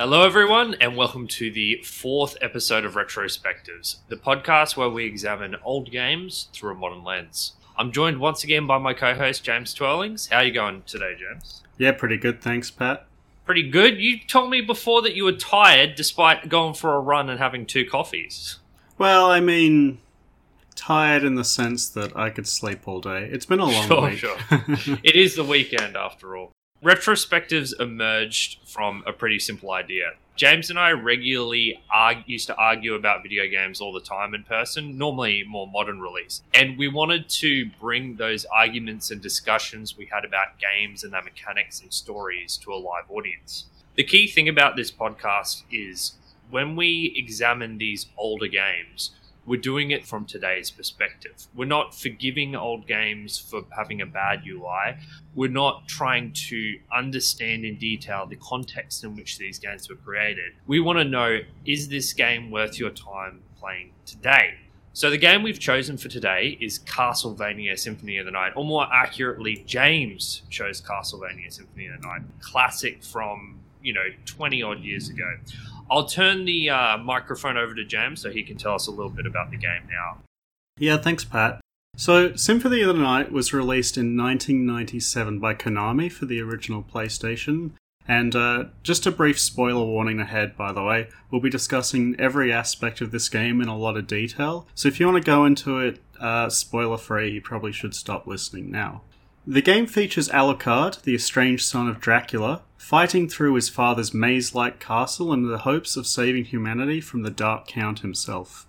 Hello, everyone, and welcome to the fourth episode of Retrospectives, the podcast where we examine old games through a modern lens. I'm joined once again by my co-host James Twirlings. How are you going today, James? Yeah, pretty good. Thanks, Pat. Pretty good. You told me before that you were tired despite going for a run and having two coffees. Well, I mean, tired in the sense that I could sleep all day. It's been a long Sure, week. sure. it is the weekend after all. Retrospectives emerged from a pretty simple idea. James and I regularly argue, used to argue about video games all the time in person, normally more modern release. And we wanted to bring those arguments and discussions we had about games and their mechanics and stories to a live audience. The key thing about this podcast is when we examine these older games, we're doing it from today's perspective. We're not forgiving old games for having a bad UI. We're not trying to understand in detail the context in which these games were created. We want to know is this game worth your time playing today? So, the game we've chosen for today is Castlevania Symphony of the Night, or more accurately, James chose Castlevania Symphony of the Night, classic from, you know, 20 odd years ago. I'll turn the uh, microphone over to James so he can tell us a little bit about the game now. Yeah, thanks, Pat. So, Symphony of the Night was released in 1997 by Konami for the original PlayStation. And uh, just a brief spoiler warning ahead, by the way, we'll be discussing every aspect of this game in a lot of detail. So, if you want to go into it uh, spoiler free, you probably should stop listening now. The game features Alucard, the estranged son of Dracula, fighting through his father's maze like castle in the hopes of saving humanity from the Dark Count himself.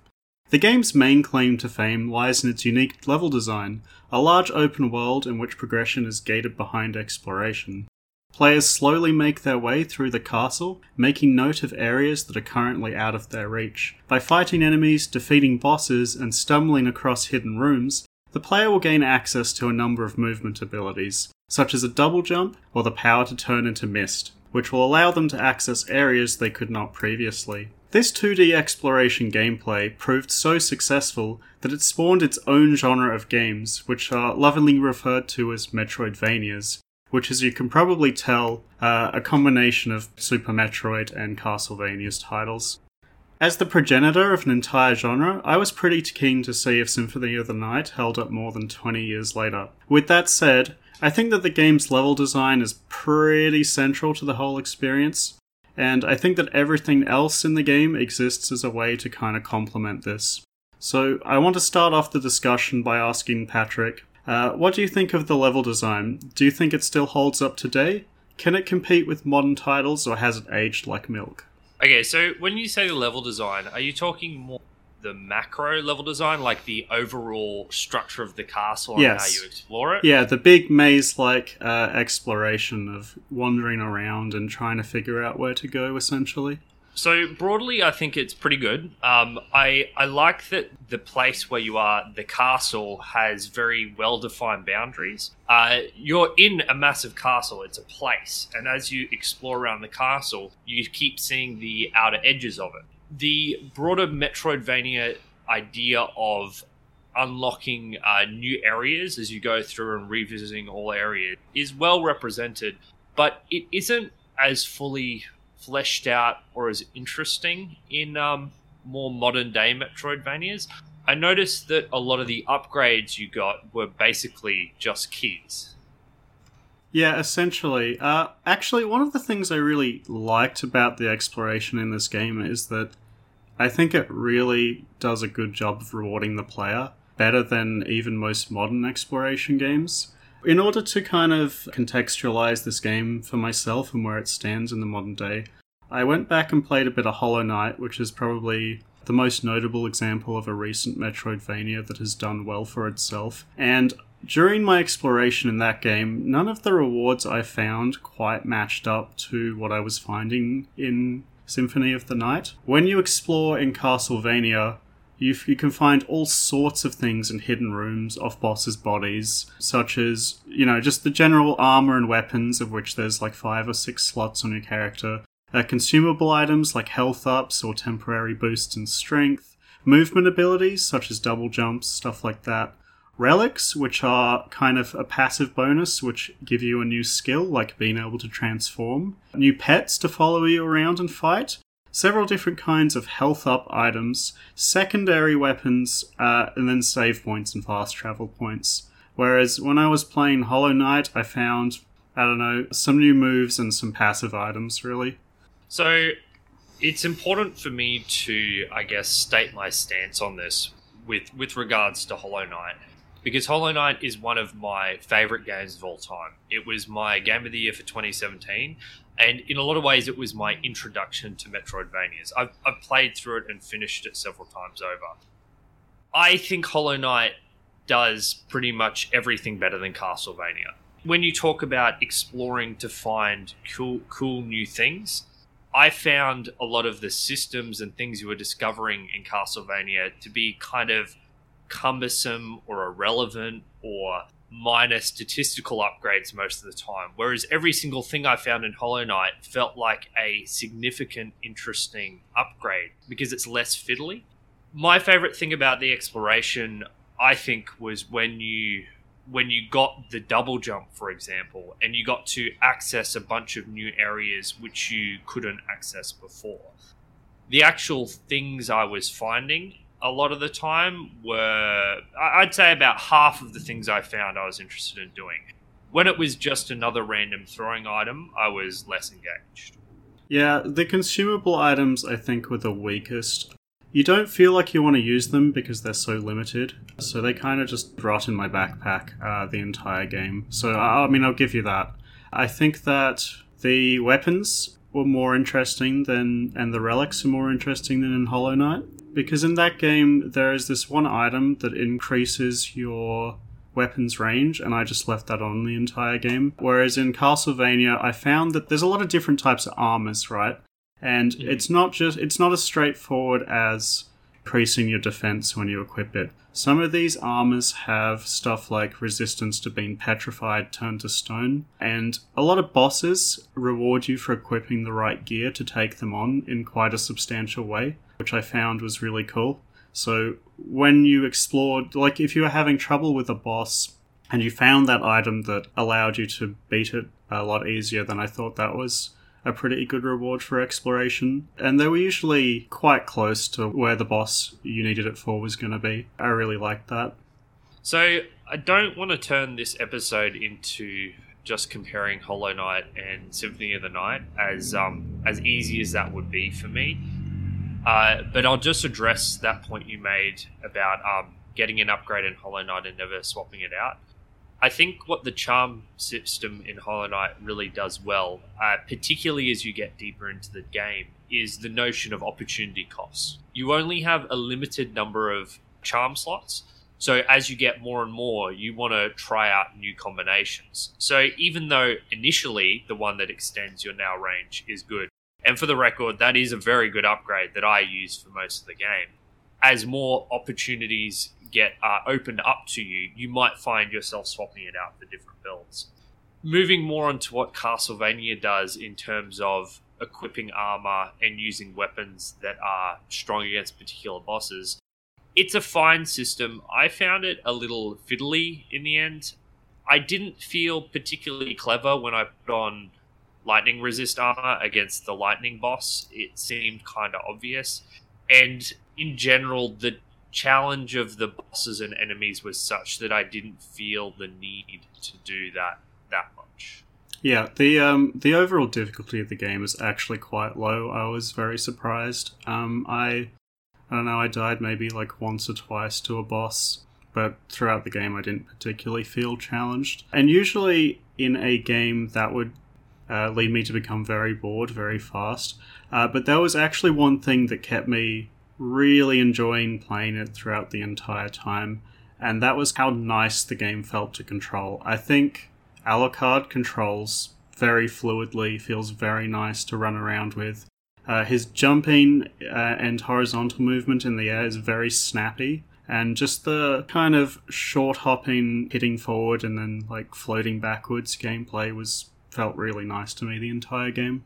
The game's main claim to fame lies in its unique level design, a large open world in which progression is gated behind exploration. Players slowly make their way through the castle, making note of areas that are currently out of their reach. By fighting enemies, defeating bosses, and stumbling across hidden rooms, the player will gain access to a number of movement abilities, such as a double jump or the power to turn into mist, which will allow them to access areas they could not previously. This 2D exploration gameplay proved so successful that it spawned its own genre of games, which are lovingly referred to as Metroidvanias, which, as you can probably tell, are a combination of Super Metroid and Castlevania's titles. As the progenitor of an entire genre, I was pretty keen to see if Symphony of the Night held up more than 20 years later. With that said, I think that the game's level design is pretty central to the whole experience, and I think that everything else in the game exists as a way to kind of complement this. So I want to start off the discussion by asking Patrick, uh, what do you think of the level design? Do you think it still holds up today? Can it compete with modern titles, or has it aged like milk? Okay, so when you say the level design, are you talking more the macro level design, like the overall structure of the castle and Yes. how you explore it? Yeah, the big maze like uh, exploration of wandering around and trying to figure out where to go, essentially. So broadly, I think it's pretty good. Um, I I like that the place where you are, the castle, has very well defined boundaries. Uh, you're in a massive castle; it's a place, and as you explore around the castle, you keep seeing the outer edges of it. The broader Metroidvania idea of unlocking uh, new areas as you go through and revisiting all areas is well represented, but it isn't as fully fleshed out or as interesting in um, more modern day Metroidvanias. I noticed that a lot of the upgrades you got were basically just keys. Yeah, essentially. Uh, actually, one of the things I really liked about the exploration in this game is that I think it really does a good job of rewarding the player, better than even most modern exploration games. In order to kind of contextualize this game for myself and where it stands in the modern day, I went back and played a bit of Hollow Knight, which is probably the most notable example of a recent Metroidvania that has done well for itself. And during my exploration in that game, none of the rewards I found quite matched up to what I was finding in Symphony of the Night. When you explore in Castlevania, you, you can find all sorts of things in hidden rooms off bosses' bodies, such as, you know, just the general armor and weapons, of which there's like five or six slots on your character, uh, consumable items like health ups or temporary boosts in strength, movement abilities such as double jumps, stuff like that, relics, which are kind of a passive bonus, which give you a new skill, like being able to transform, new pets to follow you around and fight, several different kinds of health up items, secondary weapons, uh, and then save points and fast travel points. Whereas when I was playing Hollow Knight, I found, I don't know, some new moves and some passive items, really. So it's important for me to, I guess, state my stance on this with with regards to Hollow Knight because Hollow Knight is one of my favorite games of all time. It was my game of the year for 2017, and in a lot of ways, it was my introduction to Metroidvanias. I've, I've played through it and finished it several times over. I think Hollow Knight does pretty much everything better than Castlevania. When you talk about exploring to find cool, cool new things, I found a lot of the systems and things you were discovering in Castlevania to be kind of cumbersome or irrelevant or minor statistical upgrades most of the time. Whereas every single thing I found in Hollow Knight felt like a significant, interesting upgrade because it's less fiddly. My favorite thing about the exploration, I think, was when you when you got the double jump, for example, and you got to access a bunch of new areas which you couldn't access before. The actual things I was finding a lot of the time were, I'd say, about half of the things I found I was interested in doing. When it was just another random throwing item, I was less engaged. Yeah, the consumable items I think were the weakest you don't feel like you want to use them because they're so limited. So they kind of just rot in my backpack uh, the entire game. So, I mean, I'll give you that. I think that the weapons were more interesting than, and the relics are more interesting than in Hollow Knight. Because in that game, there is this one item that increases your weapons range, and I just left that on the entire game. Whereas in Castlevania, I found that there's a lot of different types of armors, right? and mm. it's not just it's not as straightforward as increasing your defense when you equip it. Some of these armors have stuff like resistance to being petrified turned to stone, and a lot of bosses reward you for equipping the right gear to take them on in quite a substantial way, which I found was really cool. So when you explored, like if you were having trouble with a boss and you found that item that allowed you to beat it a lot easier, than I thought that was a pretty good reward for exploration. And they were usually quite close to where the boss you needed it for was going to be. I really liked that. So I don't want to turn this episode into just comparing Hollow Knight and Symphony of the Night as um, as easy as that would be for me. Uh, but I'll just address that point you made about um, getting an upgrade in Hollow Knight and never swapping it out. I think what the charm system in Hollow Knight really does well, uh, particularly as you get deeper into the game, is the notion of opportunity costs. You only have a limited number of charm slots. So as you get more and more, you want to try out new combinations. So even though initially the one that extends your nail range is good, and for the record, that is a very good upgrade that I use for most of the game. As more opportunities get uh, opened up to you, you might find yourself swapping it out for different builds. Moving more onto what Castlevania does in terms of equipping armor and using weapons that are strong against particular bosses, it's a fine system. I found it a little fiddly in the end. I didn't feel particularly clever when I put on lightning resist armor against the lightning boss. It seemed kind of obvious. And in general, the challenge of the bosses and enemies was such that I didn't feel the need to do that that much. Yeah, the um, the overall difficulty of the game is actually quite low. I was very surprised. Um, I I don't know. I died maybe like once or twice to a boss, but throughout the game I didn't particularly feel challenged. And usually in a game that would uh, lead me to become very bored very fast. Uh, but there was actually one thing that kept me really enjoying playing it throughout the entire time, and that was how nice the game felt to control. I think Alucard controls very fluidly, feels very nice to run around with. Uh, his jumping uh, and horizontal movement in the air is very snappy, and just the kind of short hopping, hitting forward, and then like floating backwards gameplay was felt really nice to me the entire game.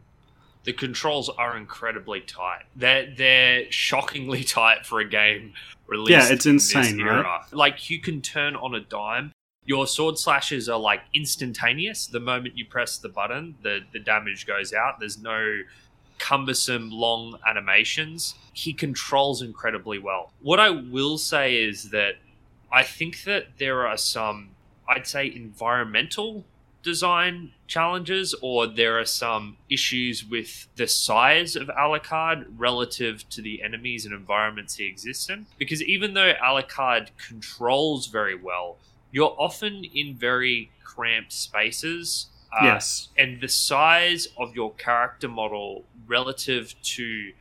The controls are incredibly tight. They're they're shockingly tight for a game released. Yeah, it's in insane, era. right? Like you can turn on a dime. Your sword slashes are like instantaneous. The moment you press the button, the the damage goes out. There's no cumbersome long animations. He controls incredibly well. What I will say is that I think that there are some, I'd say, environmental design challenges, or there are some issues with the size of Alucard relative to the enemies and environments he exists in. Because even though Alucard controls very well, you're often in very cramped spaces. uh, yes. and the size of your character model relative to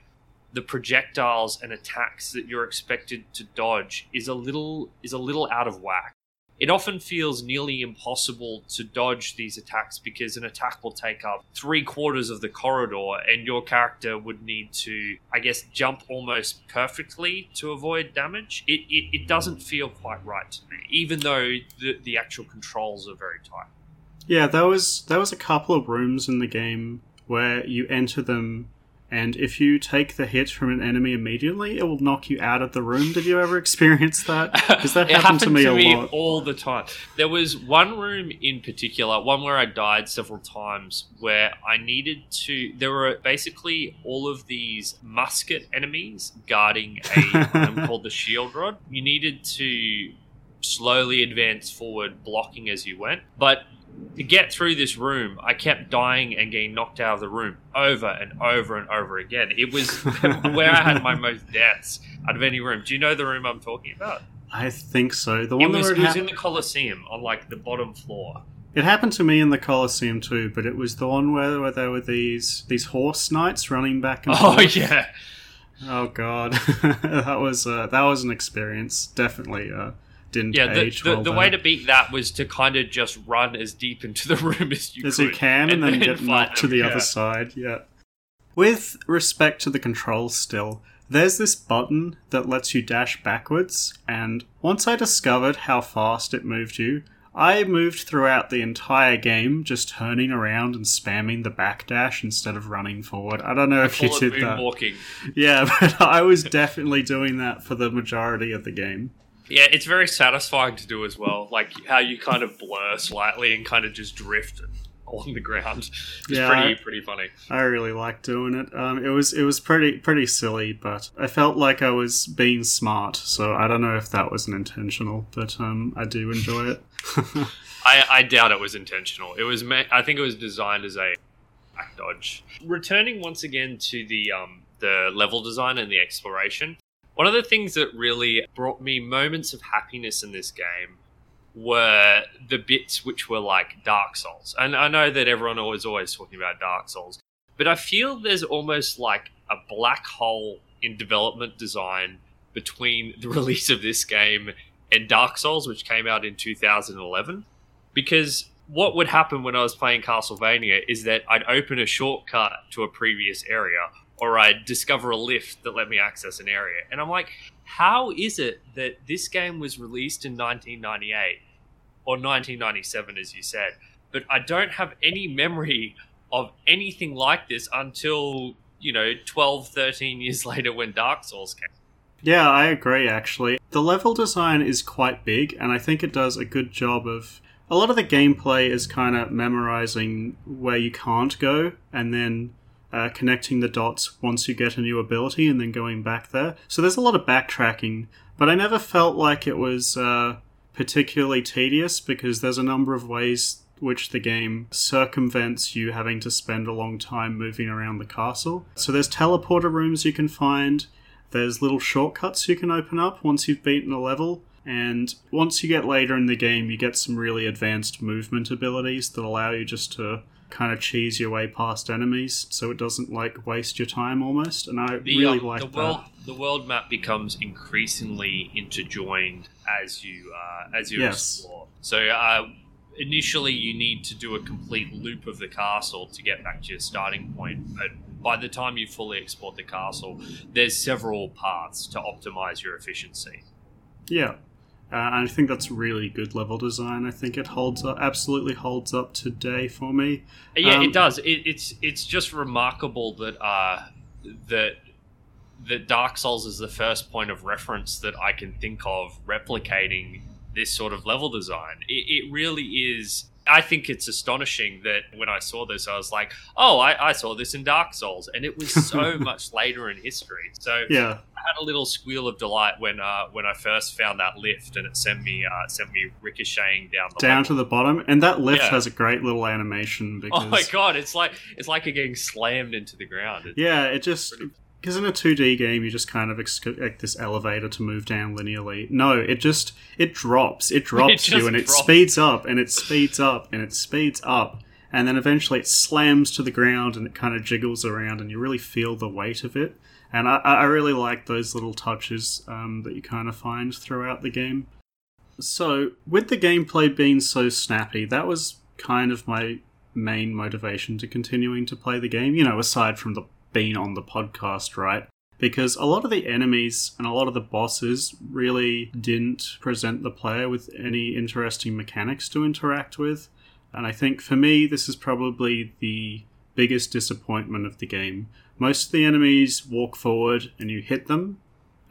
the projectiles and attacks that you're expected to dodge is a little is a little out of whack. It often feels nearly impossible to dodge these attacks because an attack will take up three quarters of the corridor, and your character would need to, I guess, jump almost perfectly to avoid damage. It, it, it doesn't feel quite right to me, even though the, the actual controls are very tight. Yeah, there was there was a couple of rooms in the game where you enter them, and if you take the hit from an enemy immediately, it will knock you out of the room. Did you ever experience that? Because that it happened, to me a lot. all the time. There was one room in particular, one where I died several times, where I needed to. There were basically all of these musket enemies guarding a room called the Shield Rod. You needed to slowly advance forward, blocking as you went, but. To get through this room, I kept dying and getting knocked out of the room over and over and over again. It was where I had my most deaths out of any room. Do you know the room I'm talking about? I think so. The It one was, it it, was hap- in the Colosseum on like the bottom floor. it happened to me in the Colosseum too, but it was the one where, where there were these these horse knights running back and Oh forth. yeah, Oh god, that was uh, that was an experience. Definitely uh, didn't yeah. The, the, well. the way to beat that was to kind of just run as deep into the room as you as could, you can, and, then, get knocked to the yeah. other side. Yeah. With respect to the controls, still, there's this button that lets you dash backwards, and once I discovered how fast it moved you, I moved throughout the entire game just turning around and spamming the backdash instead of running forward. I don't know I if you did that. moonwalking. Yeah, but I was definitely doing that for the majority of the game. Yeah, it's very satisfying to do as well. Like how you kind of blur slightly and kind of just drift along the ground. It's Yeah, pretty pretty funny. I really liked doing it. Um, it was it was pretty pretty silly, but I felt like I was being smart. So I don't know if that was intentional, but um, I do enjoy it. I, I doubt it was intentional. It was. Ma- I think it was designed as a back dodge. Returning once again to the um, the level design and the exploration. One of the things that really brought me moments of happiness in this game were the bits which were like Dark Souls. And I know that everyone was always talking about Dark Souls, but I feel there's almost like a black hole in development design between the release of this game and Dark Souls, which came out in 2011. Because what would happen when I was playing Castlevania is that I'd open a shortcut to a previous area, or I'd discover a lift that let me access an area. And I'm like, how is it that this game was released in 1998 or 1997, as you said, but I don't have any memory of anything like this until, you know, 12, 13 years later when Dark Souls came. yeah, I agree. Actually, the level design is quite big, and I think it does a good job of. A lot of the gameplay is kind of memorizing where you can't go, and then uh, connecting the dots once you get a new ability, and then going back there. So there's a lot of backtracking, but I never felt like it was uh, particularly tedious because there's a number of ways which the game circumvents you having to spend a long time moving around the castle. So there's teleporter rooms you can find. There's little shortcuts you can open up once you've beaten a level. And once you get later in the game, you get some really advanced movement abilities that allow you just to kind of cheese your way past enemies so it doesn't like waste your time almost. And I the, really um, like the that. world the world map becomes increasingly interjoined as you uh, as you Yes. explore. So uh, initially, you need to do a complete loop of the castle to get back to your starting point. But by the time you fully explored the castle, there's several paths to optimize your efficiency. Yeah. Uh, and I think that's really good level design. I think it holds up, absolutely holds up today for me. Yeah, Um, it does. It, it's it's just remarkable that uh, that that Dark Souls is the first point of reference that I can think of replicating this sort of level design. It, it really is. I think it's astonishing that when I saw this, I was like, "Oh, I, I saw this in Dark Souls," and it was so much later in history. So Yeah, had a little squeal of delight when uh, when I first found that lift, and it sent me uh, sent me ricocheting down the down level. to the bottom, and that lift Yeah. has a great little animation because Oh my god! It's like it's like it getting slammed into the ground. It's- Yeah, it just because in a 2D game you just kind of expect this elevator to move down linearly. No, it just it drops. It drops you just and it drops. speeds up and it speeds up and it speeds up and then eventually it slams to the ground and it kind of jiggles around and you really feel the weight of it. And I, I really like those little touches um, that you kind of find throughout the game. So, with the gameplay being so snappy, that was kind of my main motivation to continuing to play the game, you know, aside from the being on the podcast, right? Because a lot of the enemies and a lot of the bosses really didn't present the player with any interesting mechanics to interact with. And I think for me, this is probably the biggest disappointment of the game. Most of the enemies walk forward and you hit them,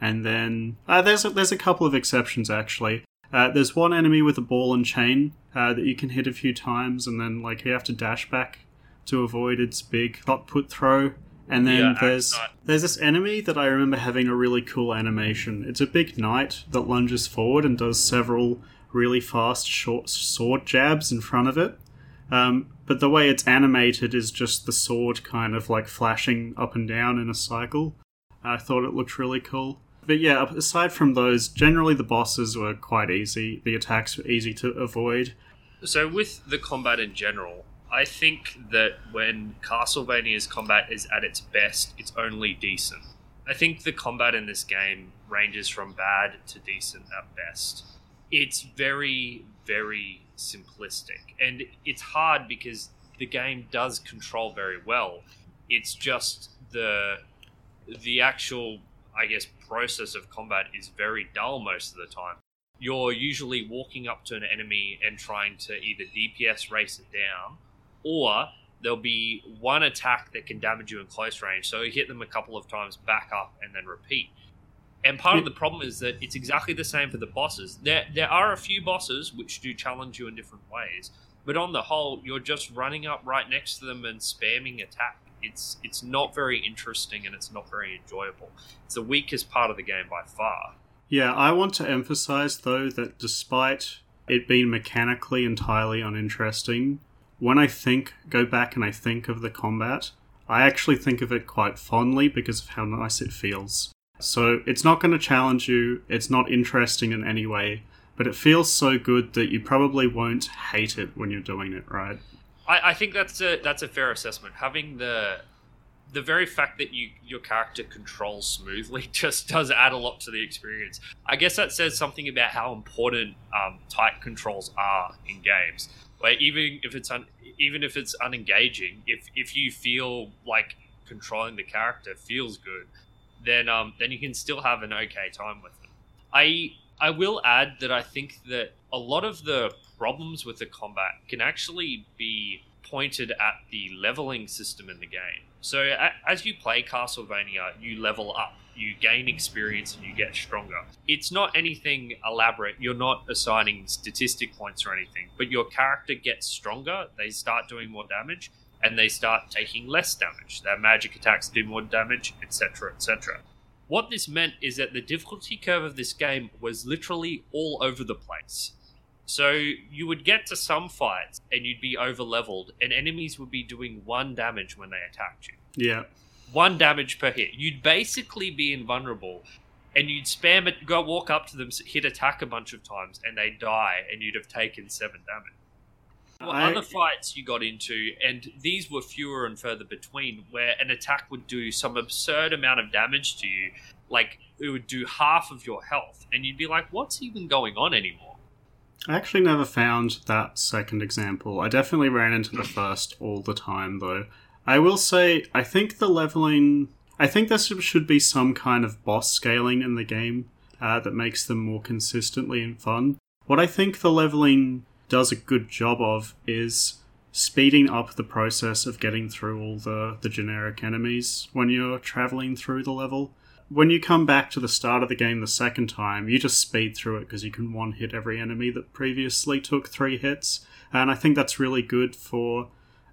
and then uh, there's a, there's a couple of exceptions actually. Uh, there's one enemy with a ball and chain uh, that you can hit a few times, and then like you have to dash back to avoid its big shot put throw. And then Yeah, there's there's this enemy that I remember having a really cool animation. It's a big knight that lunges forward and does several really fast short sword jabs in front of it. Um, but the way it's animated is just the sword kind of like flashing up and down in a cycle. I thought it looked really cool. But yeah, aside from those, generally the bosses were quite easy. The attacks were easy to avoid. So with the combat in general, I think that when Castlevania's combat is at its best, it's only decent. I think the combat in this game ranges from bad to decent at best. It's very, very simplistic, and it's hard because the game does control very well. It's just the the actual, I guess, process of combat is very dull most of the time you're usually walking up to an enemy and trying to either DPS race it down, or there'll be one attack that can damage you in close range. So you hit them a couple of times, back up, and then repeat. And part of the problem is that it's exactly the same for the bosses. There, there are a few bosses which do challenge you in different ways, but on the whole, you're just running up right next to them and spamming attack. It's it's not very interesting and it's not very enjoyable. It's the weakest part of the game by far. Yeah, I want to emphasize though that despite it being mechanically entirely uninteresting, when I think, go back and I think of the combat, I actually think of it quite fondly because of how nice it feels. So it's not going to challenge you, it's not interesting in any way, but it feels so good that you probably won't hate it when you're doing it, right? I, I think that's a that's a fair assessment. Having the the very fact that you your character controls smoothly just does add a lot to the experience. I guess that says something about how important um, tight controls are in games. Where even if it's un, even if it's unengaging, if if you feel like controlling the character feels good, then um, then you can still have an okay time with it. I I will add that I think that a lot of the problems with the combat can actually be pointed at the leveling system in the game. So a- as you play Castlevania, you level up, you gain experience, and you get stronger. It's not anything elaborate. You're not assigning statistic points or anything, but your character gets stronger. They start doing more damage, and they start taking less damage. Their magic attacks do more damage, etc., etc. What this meant is that the difficulty curve of this game was literally all over the place. So you would get to some fights and you'd be over leveled, and enemies would be doing one damage when they attacked you. Yeah. One damage per hit. You'd basically be invulnerable, and you'd spam it, go walk up to them, hit attack a bunch of times, and they die, and you'd have taken seven damage. Well, I- other fights you got into, and these were fewer and further between, where an attack would do some absurd amount of damage to you, like it would do half of your health, and you'd be like, "What's even going on anymore?" I actually never found that second example. I definitely ran into the first all the time, though. I will say, I think the leveling. I think there should- should be some kind of boss scaling in the game. uh, that makes them more consistently and fun. What I think the leveling does a good job of is speeding up the process of getting through all the, the generic enemies when you're traveling through the level. When you come back to the start of the game the second time, you just speed through it because you can one hit every enemy that previously took three hits. And I think that's really good for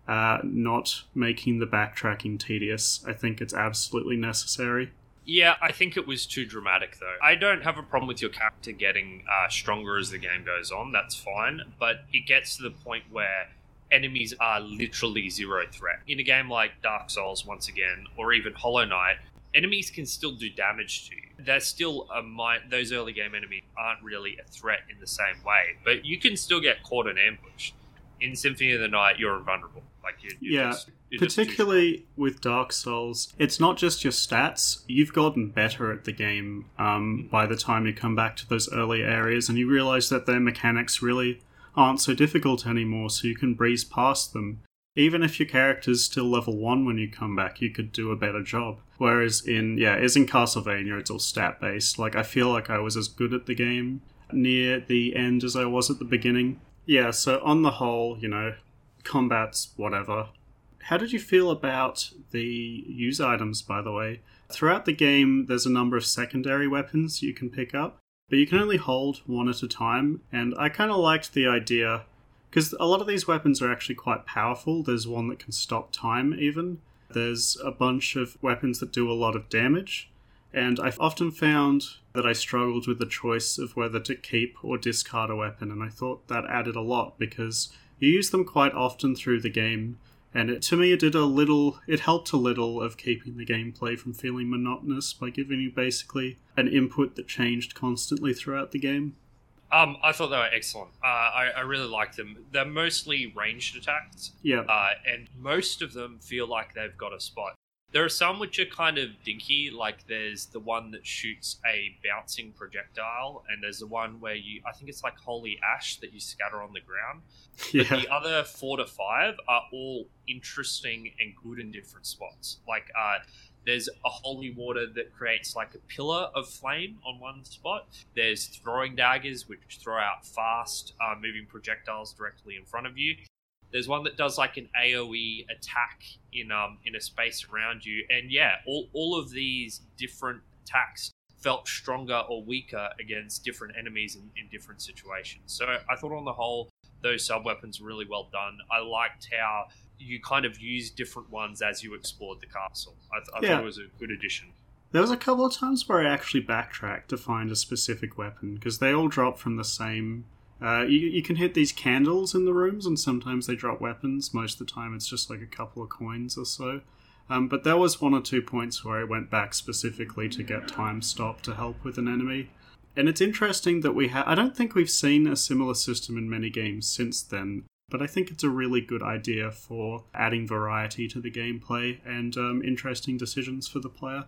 uh, not making the backtracking tedious. I think it's absolutely necessary. Yeah, I think it was too dramatic though. I don't have a problem with your character getting uh, stronger as the game goes on. That's fine, but it gets to the point where enemies are literally zero threat. In a game like Dark Souls, once again, or even Hollow Knight, enemies can still do damage to you. They're still a mind. Those early game enemies aren't really a threat in the same way, but you can still get caught and ambushed. In Symphony of the Night, you're invulnerable. Like you, yeah, just, particularly with Dark Souls, it's not just your stats. You've gotten better at the game um, by the time you come back to those early areas, and you realize that their mechanics really aren't so difficult anymore, so you can breeze past them. Even if your character's still level 1 when you come back, you could do a better job. Whereas in, yeah, as in Castlevania, it's all stat based. Like, I feel like I was as good at the game near the end as I was at the beginning. Yeah, so on the whole, you know, combat's whatever. How did you feel about the use items, by the way? Throughout the game, there's a number of secondary weapons you can pick up but you can only hold one at a time. And I kind of liked the idea because a lot of these weapons are actually quite powerful. There's one that can stop time, even. There's a bunch of weapons that do a lot of damage. And I've often found that I struggled with the choice of whether to keep or discard a weapon, and I thought that added a lot because you use them quite often through the game, and it, to me it did a little it helped a little of keeping the gameplay from feeling monotonous by giving you basically an input that changed constantly throughout the game um, I thought they were excellent. Uh, I, I really like them. They're mostly ranged attacks. Yeah. Uh, and most of them feel like they've got a spot. There are some which are kind of dinky, like there's the one that shoots a bouncing projectile, and there's the one where you, I think it's like holy ash that you scatter on the ground. Yeah. But the other four to five are all interesting and good in different spots. Like, uh, there's a holy water that creates like a pillar of flame on one spot. There's throwing daggers, which throw out fast, uh, moving projectiles directly in front of you. There's one that does like an AOE attack in um in a space around you, and yeah, all all of these different attacks felt stronger or weaker against different enemies in, in different situations. So I thought on the whole, those sub weapons were really well done. I liked how you kind of used different ones as you explored the castle. I, th- I yeah. thought it was a good addition. There was a couple of times where I actually backtracked to find a specific weapon because they all drop from the same uh, you, you can hit these candles in the rooms, and sometimes they drop weapons. Most of the time, it's just like a couple of coins or so. Um, but there was one or two points where I went back specifically to get time stop to help with an enemy. And it's interesting that we have. I don't think we've seen a similar system in many games since then, but I think it's a really good idea for adding variety to the gameplay and um, interesting decisions for the player.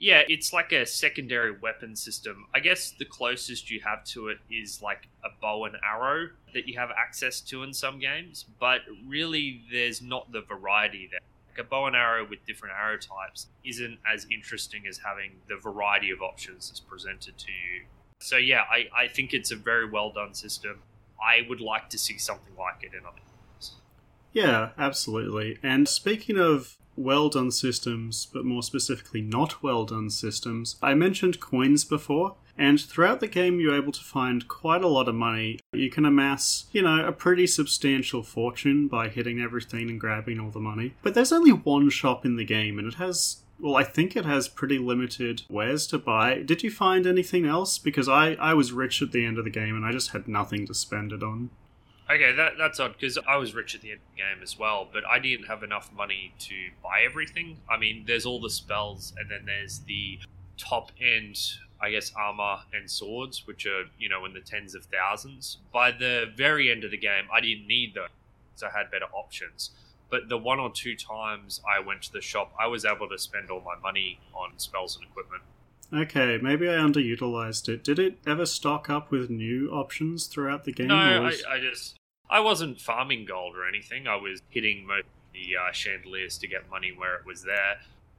Yeah, it's like a secondary weapon system. I guess the closest you have to it is like a bow and arrow that you have access to in some games, but really there's not the variety there. Like a bow and arrow with different arrow types isn't as interesting as having the variety of options that's presented to you. So yeah, I, I think it's a very well done system. I would like to see something like it in other games. Yeah, absolutely. And speaking of well done systems, but more specifically not well done systems. I mentioned coins before, and throughout the game you're able to find quite a lot of money. You can amass, you know, a pretty substantial fortune by hitting everything and grabbing all the money. But there's only one shop in the game, and it has well, I think it has pretty limited wares to buy. Did you find anything else? Because I, I was rich at the end of the game and I just had nothing to spend it on. Okay, that, that's odd because I was rich at the end of the game as well, but I didn't have enough money to buy everything. I mean, there's all the spells, and then there's the top end, I guess, armor and swords, which are, you know, in the tens of thousands. By the very end of the game, I didn't need those, so I had better options. But the one or two times I went to the shop, I was able to spend all my money on spells and equipment. Okay, maybe I underutilized it. Did it ever stock up with new options throughout the game? No, was... I, I, just I wasn't farming gold or anything. I was hitting most of the uh, chandeliers to get money where it was there.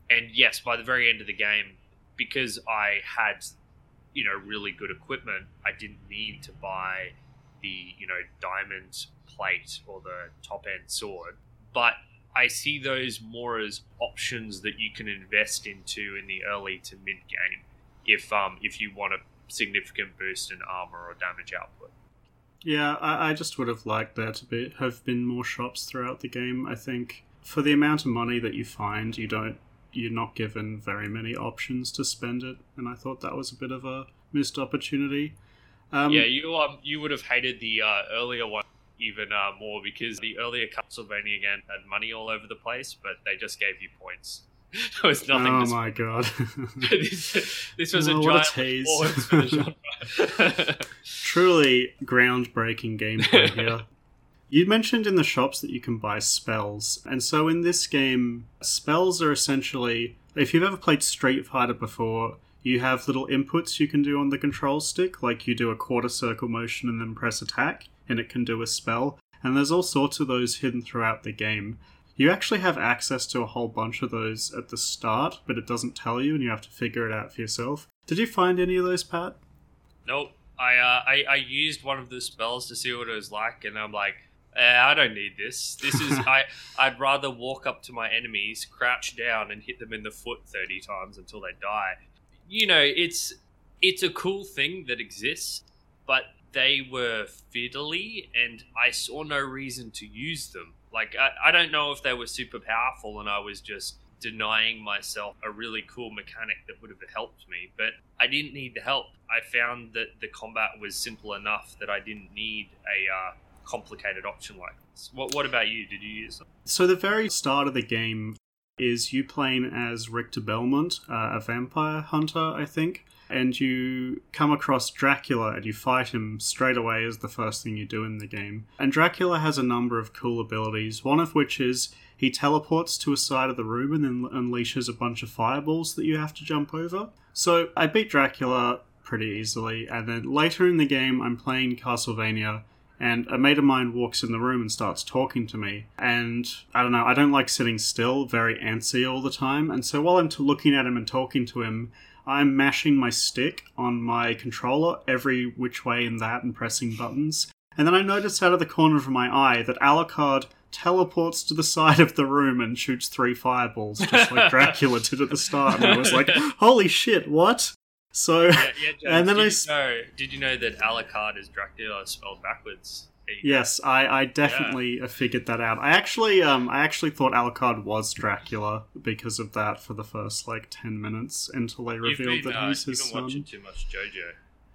And yes, by the very end of the game, because I had you know really good equipment, I didn't need to buy the you know diamond plate or the top end sword. But I see those more as options that you can invest into in the early to mid game if um if you want a significant boost in armor or damage output. Yeah, I, I just would have liked there to be have been more shops throughout the game. I think for the amount of money that you find, you don't you're not given very many options to spend it, and I thought that was a bit of a missed opportunity. Um, yeah, you um you would have hated the uh, earlier one even uh, more because the earlier Castlevania game had money all over the place, but they just gave you points. there was nothing. Oh my god! this, this was a what a giant tease. for the genre. Truly groundbreaking gameplay here. You mentioned in the shops that you can buy spells, and so in this game, spells are essentially. If you've ever played Street Fighter before, you have little inputs you can do on the control stick, like you do a quarter circle motion and then press attack, and it can do a spell. And there's all sorts of those hidden throughout the game. You actually have access to a whole bunch of those at the start, but it doesn't tell you, and you have to figure it out for yourself. Did you find any of those, Pat? Nope. I, uh, I I used one of the spells to see what it was like, and I'm like, eh, I don't need this. This is I. I'd rather walk up to my enemies, crouch down, and hit them in the foot thirty times until they die. You know, it's it's a cool thing that exists, but they were fiddly, and I saw no reason to use them. Like I, I don't know if they were super powerful, and I was just denying myself a really cool mechanic that would have helped me, but I didn't need the help. I found that the combat was simple enough that I didn't need a uh, complicated option like this. What, what about you? Did you use them? So the very start of the game is you playing as Richter Belmont, uh, a vampire hunter, I think, and you come across Dracula and you fight him straight away as the first thing you do in the game. And Dracula has a number of cool abilities, one of which is he teleports to a side of the room and then unleashes a bunch of fireballs that you have to jump over. So I beat Dracula pretty easily, and then later in the game I'm playing Castlevania and a mate of mine walks in the room and starts talking to me. And I don't know, I don't like sitting still, very antsy all the time. And so while I'm looking at him and talking to him, I'm mashing my stick on my controller every which way in that and pressing buttons. And then I notice out of the corner of my eye that Alucard teleports to the side of the room and shoots three fireballs, just like Dracula did at the start. And I was like, holy shit, what? So. Yeah, yeah, James, And then did, I you know, did you know that Alucard is Dracula spelled backwards? Yes, I, I definitely uh figured that out. I actually um I actually thought Alucard was Dracula because of that for the first like ten minutes until they revealed been, that uh, he's his been watching son. too much JoJo.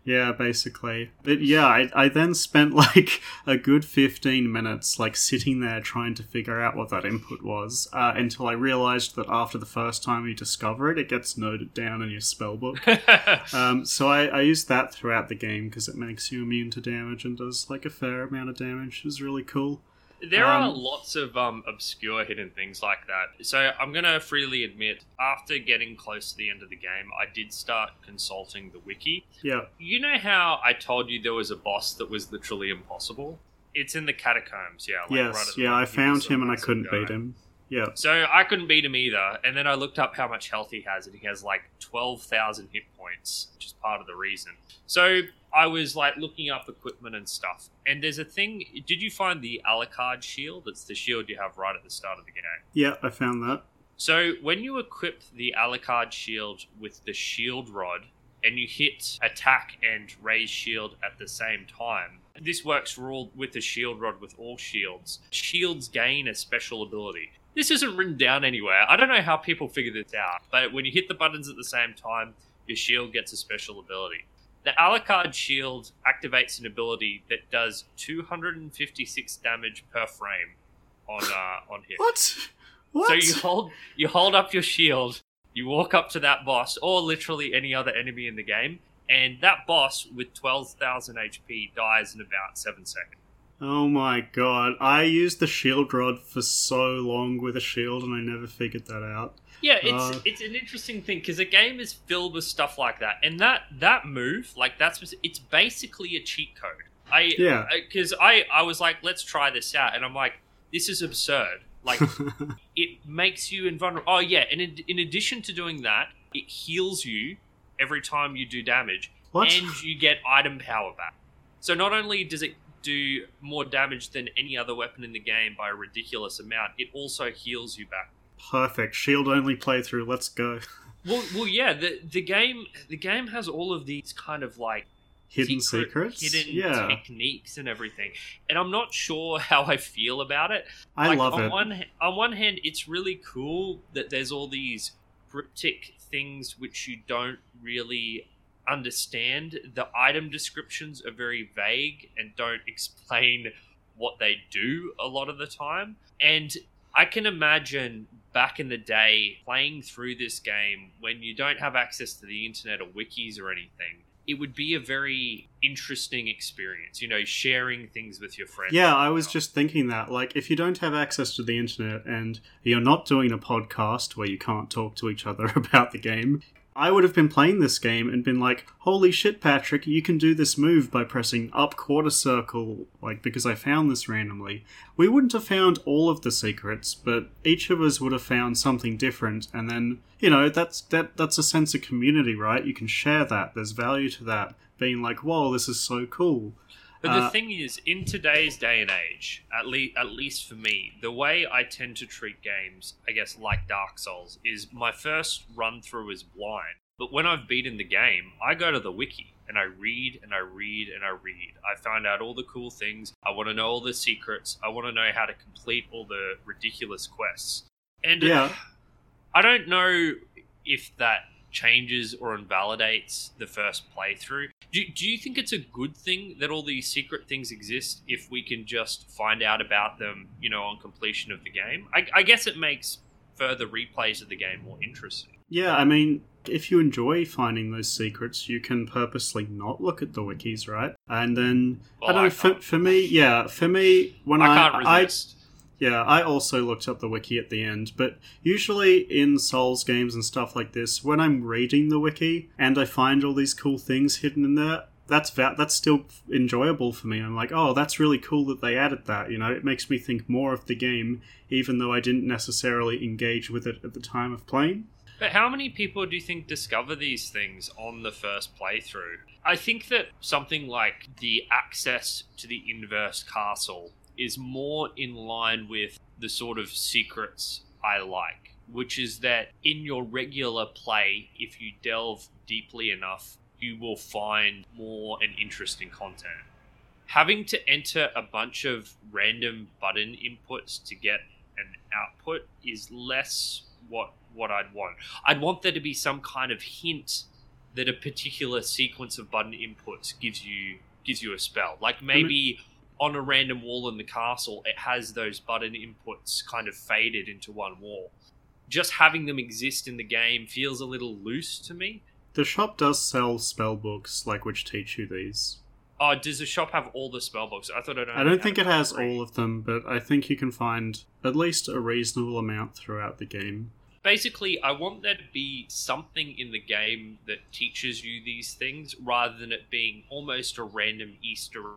Yeah, basically. But yeah, I, I then spent like a good fifteen minutes like sitting there trying to figure out what that input was uh, until I realized that after the first time you discover it, it gets noted down in your spellbook. Um, so I, I used that throughout the game because it makes you immune to damage and does like a fair amount of damage. It's really cool. There are Um, lots of um, obscure hidden things like that. So I'm going to freely admit, after getting close to the end of the game, I did start consulting the wiki. Yeah. You know how I told you there was a boss that was literally impossible? It's in the catacombs, yeah. Like right yes. the Yeah. I found him and I couldn't beat him. Yeah. So I couldn't beat him either. And then I looked up how much health he has, and he has like 12,000 hit points, which is part of the reason. So I was like looking up equipment and stuff. And there's a thing. Did you find the Alucard shield? It's the shield you have right at the start of the game. Yeah, I found that. So when you equip the Alucard shield with the shield rod and you hit attack and raise shield at the same time, this works for all with the shield rod with all shields. Shields gain a special ability. This isn't written down anywhere. I don't know how people figure this out, but when you hit the buttons at the same time, your shield gets a special ability. The Alucard shield activates an ability that does 256 damage per frame on uh, on hit. What? What? So you hold you hold up your shield, you walk up to that boss, or literally any other enemy in the game, and that boss with twelve thousand HP dies in about seven seconds. Oh my god. I used the shield rod for so long with a shield and I never figured that out. Yeah, it's Uh. it's an interesting thing because the game is filled with stuff like that, and that that move, like that's it's basically a cheat code. I Yeah. because I I was like, let's try this out, and I'm like, this is absurd. Like it makes you invulnerable. Oh yeah, and in, in addition to doing that, it heals you every time you do damage. What? and you get item power back. So not only does it do more damage than any other weapon in the game by a ridiculous amount, it also heals you back. Perfect. Shield only playthrough. Let's go. Well, well, yeah. The the game the game has all of these kind of like Hidden secret- secrets. hidden yeah, techniques and everything, and I'm not sure how I feel about it. I Like, love on it. One, on one hand, it's really cool that there's all these cryptic things which you don't really understand. The item descriptions are very vague and don't explain what they do a lot of the time. And I can imagine back in the day playing through this game when you don't have access to the internet or wikis or anything. It would be a very interesting experience, you know, sharing things with your friends. Yeah, I was just thinking that. Like, if you don't have access to the internet and you're not doing a podcast where you can't talk to each other about the game, I would have been playing this game and been like, holy shit, Patrick, you can do this move by pressing up quarter circle, like, because I found this randomly. We wouldn't have found all of the secrets, but each of us would have found something different, and then, you know, that's that that's a sense of community, right? You can share that. There's value to that. Being like, whoa, this is so cool. But the Uh, thing is, in today's day and age, at least at least for me, the way I tend to treat games, I guess like Dark Souls, is my first run through is blind. But when I've beaten the game, I go to the wiki and I read and I read and I read. I find out all the cool things. I want to know all the secrets. I want to know how to complete all the ridiculous quests. And Yeah. I don't know if that changes or invalidates the first playthrough. Do, do you think it's a good thing that all these secret things exist if we can just find out about them, you know, on completion of the game? I, I guess it makes further replays of the game more interesting. Yeah, I mean, if you enjoy finding those secrets, you can purposely not look at the wikis, right? And then I don't I know. For, for me, yeah, for me when I I, can't I resist. Yeah, I also looked up the wiki at the end, but usually in Souls games and stuff like this, when I'm reading the wiki and I find all these cool things hidden in there, that's va- that's still enjoyable for me. I'm like, oh, that's really cool that they added that. You know, it makes me think more of the game, even though I didn't necessarily engage with it at the time of playing. But how many people do you think discover these things on the first playthrough? I think that something like the access to the inverse castle is more in line with the sort of secrets I like, which is that in your regular play, if you delve deeply enough, you will find more and interesting content. Having to enter a bunch of random button inputs to get an output is less what what I'd want. I'd want there to be some kind of hint that a particular sequence of button inputs gives you gives you a spell. Like maybe on a random wall in the castle, it has those button inputs kind of faded into one wall. Just having them exist in the game feels a little loose to me. The shop does sell spell books, like which teach you these. Oh, does the shop have all the spell books? I thought it. I don't think it has all of them, but I think you can find at least a reasonable amount throughout the game. basically i want there to be something in the game that teaches you these things rather than it being almost a random easter egg.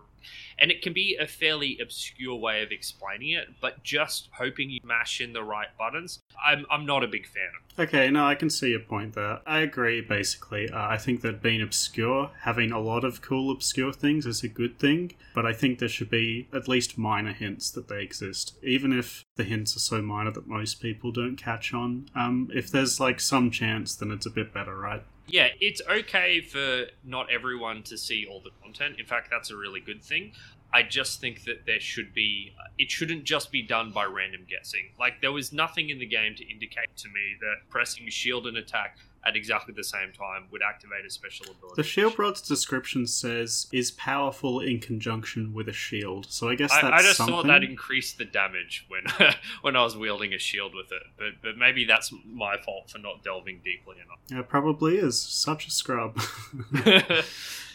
And it can be a fairly obscure way of explaining it but just hoping you mash in the right buttons i'm, I'm not a big fan of Okay, no, I can see your point there. I agree, basically. Uh, I think that being obscure, having a lot of cool obscure things is a good thing, but I think there should be at least minor hints that they exist, even if the hints are so minor that most people don't catch on. Um, if there's like some chance, then it's a bit better, right? Yeah it's okay for not everyone to see all the content. In fact that's a really good thing I just think that there should be, uh, it shouldn't just be done by random guessing. Like, there was nothing in the game to indicate to me that pressing shield and attack at exactly the same time would activate a special ability. The shield rod's description says is powerful in conjunction with a shield, so I guess I, that's I just something. thought that increased the damage when when I was wielding a shield with it, but but maybe that's my fault for not delving deeply enough. It probably is such a scrub.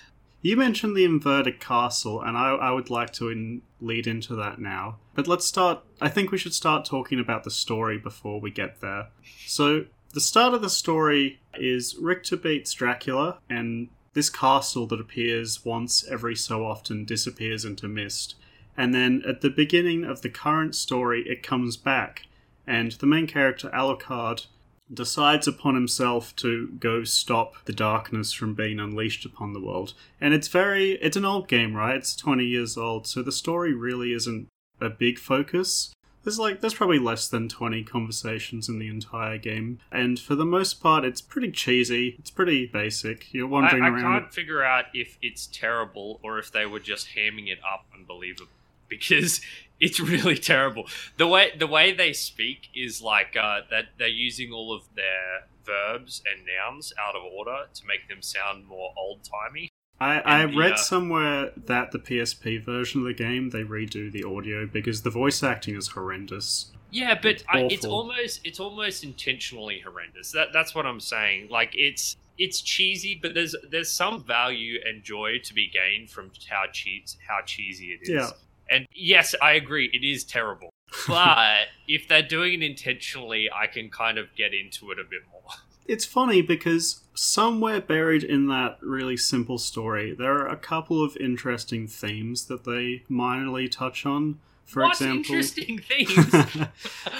You mentioned the inverted castle, and I, I would like to in, lead into that now. But let's start. I think we should start talking about the story before we get there. So, the start of the story is Richter beats Dracula, and this castle that appears once every so often disappears into mist. And then at the beginning of the current story, it comes back, and the main character, Alucard, decides upon himself to go stop the darkness from being unleashed upon the world. And it's very, it's an old game, right? It's 20 years old, so the story really isn't a big focus. There's like, there's probably less than 20 conversations in the entire game. And for the most part, it's pretty cheesy. It's pretty basic. You're I, wandering I around. can't figure out if it's terrible or if they were just hamming it up unbelievable because it's really terrible. The way the way they speak is like uh, that they're using all of their verbs and nouns out of order to make them sound more old timey. I, I read yeah. somewhere that the PSP version of the game they redo the audio because the voice acting is horrendous. Yeah, but It's I, it's almost it's almost intentionally horrendous. That that's what I'm saying. Like it's it's cheesy, but there's there's some value and joy to be gained from how cheese how cheesy it is. Yeah. And yes, I agree, it is terrible. But if they're doing it intentionally, I can kind of get into it a bit more. It's funny because somewhere buried in that really simple story, there are a couple of interesting themes that they minorly touch on. For what example, interesting themes? Uh,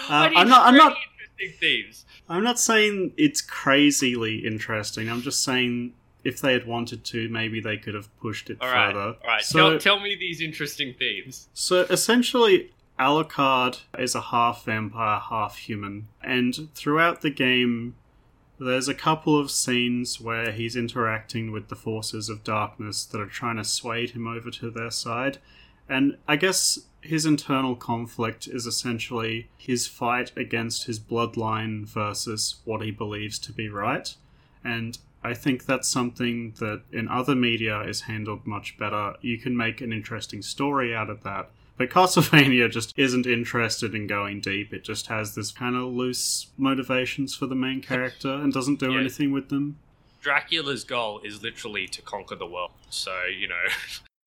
What I'm not- I'm not- interesting themes. I'm not saying it's crazily interesting. I'm just saying if they had wanted to, maybe they could have pushed it All right, further. all right. So, tell, tell me these interesting themes. So essentially, Alucard is a half vampire, half human, and throughout the game, there's a couple of scenes where he's interacting with the forces of darkness that are trying to sway him over to their side. And I guess his internal conflict is essentially his fight against his bloodline versus what he believes to be right. And I think that's something that in other media is handled much better. You can make an interesting story out of that. But Castlevania just isn't interested in going deep. It just has this kind of loose motivations for the main character and doesn't do Yeah. anything with them. Dracula's goal is literally to conquer the world. So, you know.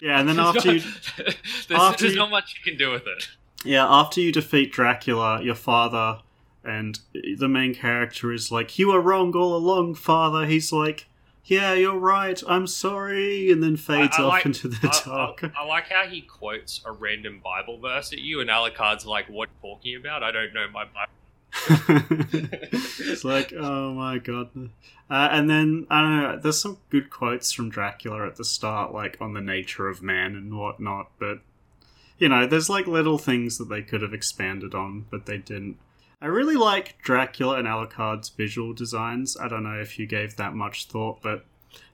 Yeah, and then after you there's, after there's you- not much you can do with it. Yeah, after you defeat Dracula, your father and the main character is like, "You were wrong all along, father." He's like, "Yeah, you're right. I'm sorry," and then fades I off like- into the I, dark. I, I like how he quotes a random Bible verse at you, and Alucard's like, "What are you talking about? I don't know my Bible." it's like, oh my god. Uh, and then I don't know. There's some good quotes from Dracula at the start, like on the nature of man and whatnot. But you know, there's like little things that they could have expanded on, but they didn't. I really like Dracula and Alucard's visual designs. I don't know if you gave that much thought, but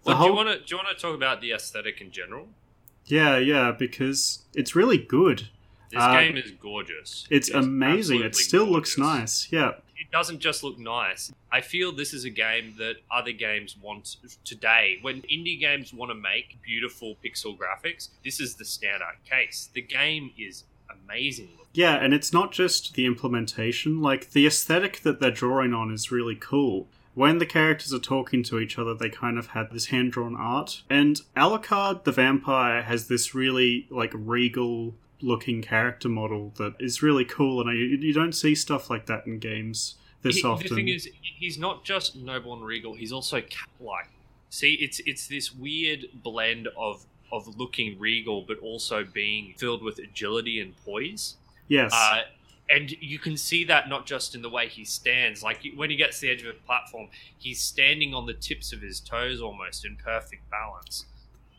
Well, do you want to do you want to talk about the aesthetic in general? yeah, yeah, because it's really good. This Uh, game is gorgeous. It's amazing. It still looks nice. Yeah, It doesn't just look nice. I feel this is a game that other games want today. When indie games want to make beautiful pixel graphics, this is the standout case. The game is amazing. Yeah, and it's not just the implementation, like the aesthetic that they're drawing on is really cool. When the characters are talking to each other, they kind of had this hand drawn art. And Alucard the vampire has this really like regal looking character model that is really cool and I, you you don't see stuff like that in games this He- often. The thing is, he's not just noble and regal; he's also cat-like. See, it's it's this weird blend of of looking regal, but also being filled with agility and poise. yes. Uh, and you can see that not just in the way he stands. Like when he gets to the edge of a platform, he's standing on the tips of his toes almost in perfect balance,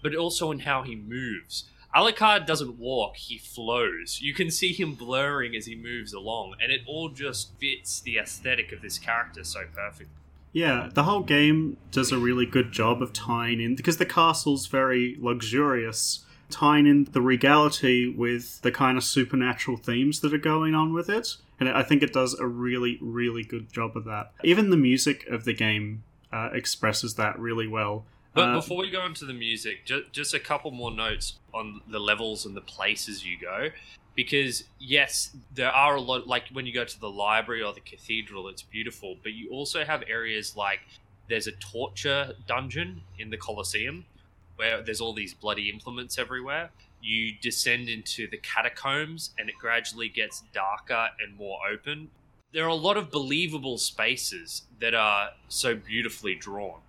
but also in how he moves. Alucard doesn't walk, he flows. You can see him blurring as he moves along, and it all just fits the aesthetic of this character so perfect. Yeah, the whole game does a really good job of tying in because the castle's very luxurious, tying in the regality with the kind of supernatural themes that are going on with it. And I think it does a really, really good job of that. Even the music of the game uh, expresses that really well. But Uh, before we go into the music, just, just a couple more notes on the levels and the places you go. Because, yes, there are a lot, like when you go to the library or the cathedral, it's beautiful. But you also have areas like there's a torture dungeon in the Colosseum where there's all these bloody implements everywhere. You descend into the catacombs and it gradually gets darker and more open. There are a lot of believable spaces that are so beautifully drawn.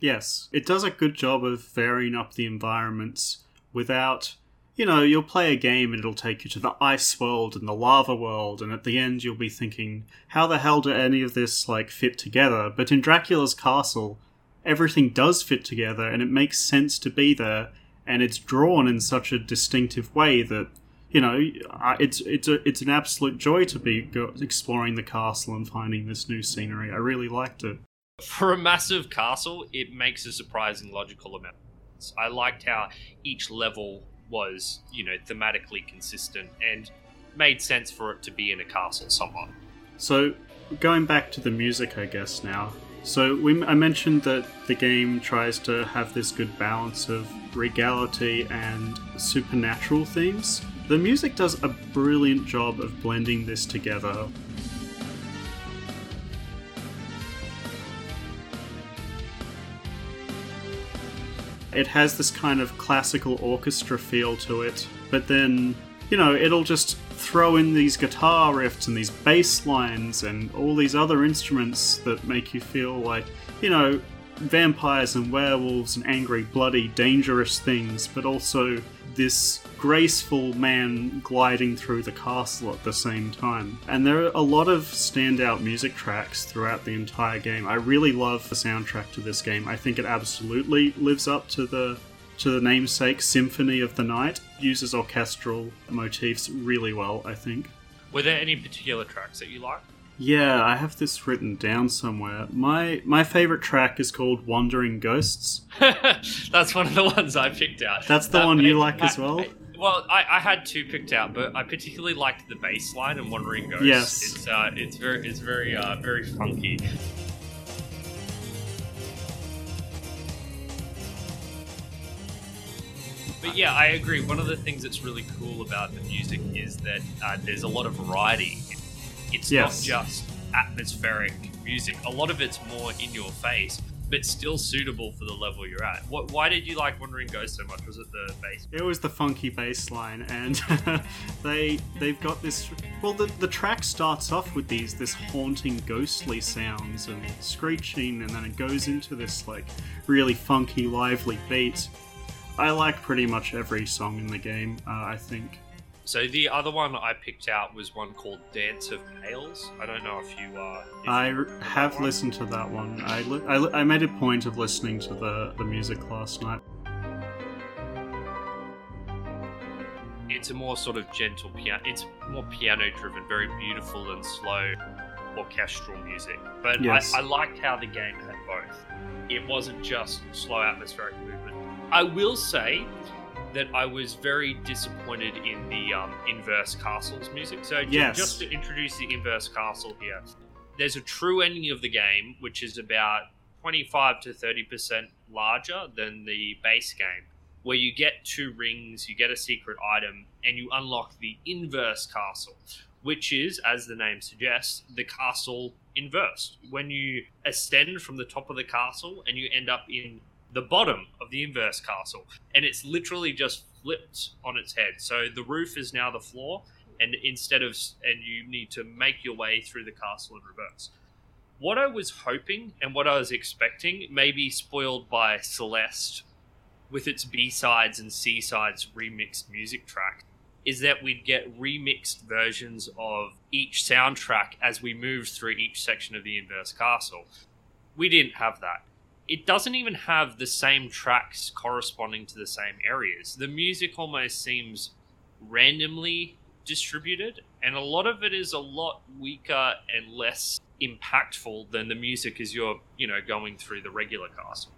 Yes, it does a good job of varying up the environments without you know, you'll play a game and it'll take you to the ice world and the lava world, and at the end you'll be thinking, how the hell do any of this like fit together? But in Dracula's castle, everything does fit together and it makes sense to be there, and it's drawn in such a distinctive way that you know, it's it's a, it's an absolute joy to be exploring the castle and finding this new scenery. I really liked it. For a massive castle, it makes a surprising logical amount. I liked how each level was, you know, thematically consistent and made sense for it to be in a castle somewhat. So, going back to the music, I guess now. So, we, I mentioned that the game tries to have this good balance of regality and supernatural themes. The music does a brilliant job of blending this together. It has this kind of classical orchestra feel to it, but then, you know, it'll just throw in these guitar riffs and these bass lines and all these other instruments that make you feel like, you know, vampires and werewolves and angry, bloody, dangerous things, but also this graceful man gliding through the castle at the same time. And there are a lot of standout music tracks throughout the entire game. I really love the soundtrack to this game. I think it absolutely lives up to the to the namesake Symphony of the Night. Uses orchestral motifs really well, I think. Were there any particular tracks that you liked? Yeah, I have this written down somewhere. My my favorite track is called "Wandering Ghosts." That's one of the ones I picked out. That's the one you like as well. I- well, I, I had two picked out, but I particularly liked the bass line and Wandering Ghosts. Yes. it's uh, it's very it's very uh, very funky. But yeah, I agree. One of the things that's really cool about the music is that uh, there's a lot of variety. It's Yes. not just atmospheric music. A lot of it's more in your face, but still suitable for the level you're at. What, why did you like Wandering Ghost so much? Was it the bass? It was the funky bass line, and they they've got this. Well, the the track starts off with these this haunting, ghostly sounds and screeching, and then it goes into this like really funky, lively beat. I like pretty much every song in the game. Uh, I think. So the other one I picked out was one called Dance of Pales. I don't know if you uh, I you have listened to that one. I, li- I, li- I made a point of listening to the, the music last night. It's a more sort of gentle piano. It's more piano driven, very beautiful and slow orchestral music. But Yes. I, I liked how the game had both. It wasn't just slow atmospheric movement. I will say that I was very disappointed in the um, Inverse Castles music. So Yes. just to introduce the Inverse Castle here, there's a true ending of the game which is about 25 to 30% larger than the base game where you get two rings, you get a secret item, and you unlock the inverse castle, which is, as the name suggests, the castle inversed. When you ascend from the top of the castle and you end up in the bottom of the inverse castle, and it's literally just flipped on its head. So the roof is now the floor, and instead of, and you need to make your way through the castle in reverse. What I was hoping and what I was expecting may be spoiled by Celeste with its B sides and C sides remixed music track is that we'd get remixed versions of each soundtrack as we moved through each section of the Inverse Castle. We didn't have that. It doesn't even have the same tracks corresponding to the same areas. The music almost seems randomly distributed, and a lot of it is a lot weaker and less impactful than the music as you're, you know, going through the regular castle.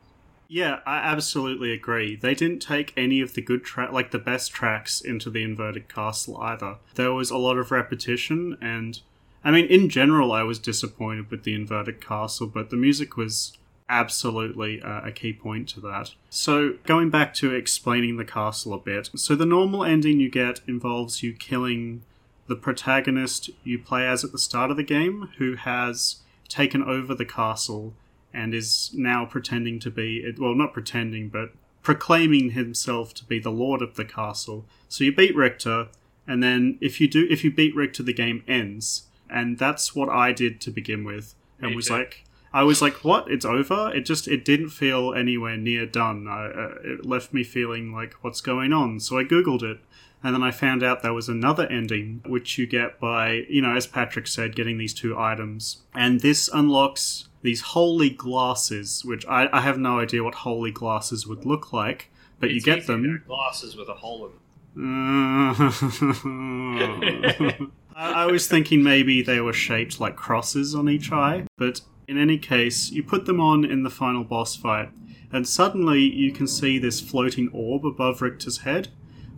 Yeah, I absolutely agree. They didn't take any of the good track, like the best tracks, into the inverted castle either. There was a lot of repetition, and I mean, in general, I was disappointed with the inverted castle, but the music was absolutely uh, a key point to that. So, going back to explaining the castle a bit, so the normal ending you get involves you killing the protagonist you play as at the start of the game, who has taken over the castle and is now pretending to be well not pretending but proclaiming himself to be the lord of the castle so you beat richter and then if you do if you beat richter the game ends and that's what i did to begin with and Me was too. like I was like, "What? It's over?" It just it didn't feel anywhere near done. I, uh, it left me feeling like, "What's going on?" So I googled it, and then I found out there was another ending which you get by, you know, as Patrick said, getting these two items, and this unlocks these holy glasses, which I, I have no idea what holy glasses would look like, but you get them. Glasses with a hole in them. I I was thinking maybe they were shaped like crosses on each eye, but in any case, you put them on in the final boss fight, and suddenly you can see this floating orb above Richter's head,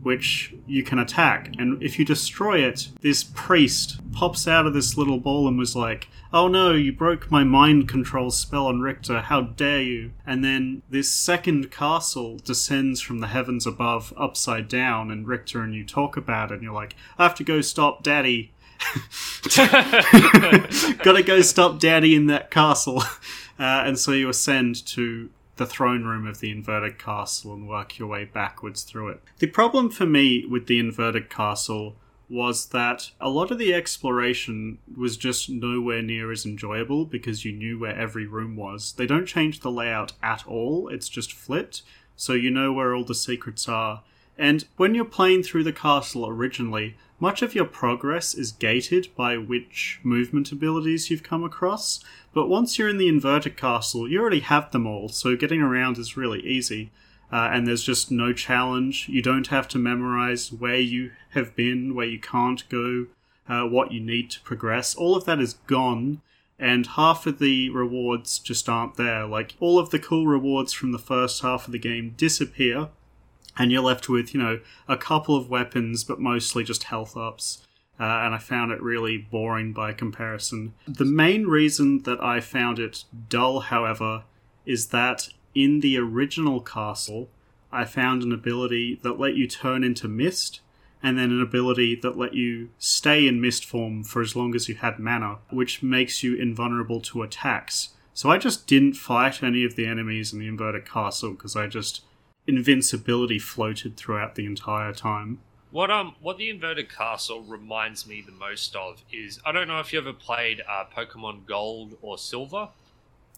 which you can attack. And if you destroy it, this priest pops out of this little ball and was like, Oh no, you broke my mind control spell on Richter, how dare you? And then this second castle descends from the heavens above upside down, and Richter and you talk about it, and you're like, I have to go stop Daddy. Gotta go stop Daddy in that castle. Uh, and so you ascend to the throne room of the inverted castle and work your way backwards through it. The problem for me with the inverted castle was that a lot of the exploration was just nowhere near as enjoyable because you knew where every room was. They don't change the layout at all, it's just flipped, so you know where all the secrets are. And when you're playing through the castle originally, much of your progress is gated by which movement abilities you've come across, but once you're in the inverted castle, you already have them all, so getting around is really easy. Uh, and there's just no challenge. You don't have to memorize where you have been, where you can't go, uh, what you need to progress. All of that is gone, and half of the rewards just aren't there. Like, all of the cool rewards from the first half of the game disappear, and you're left with, you know, a couple of weapons, but mostly just health ups. Uh, and I found it really boring by comparison. The main reason that I found it dull, however, is that in the original castle, I found an ability that let you turn into mist, and then an ability that let you stay in mist form for as long as you had mana, which makes you invulnerable to attacks. So I just didn't fight any of the enemies in the inverted castle because I just invincibility floated throughout the entire time. What um what the inverted castle reminds me the most of is I don't know if you ever played uh, Pokemon Gold or Silver,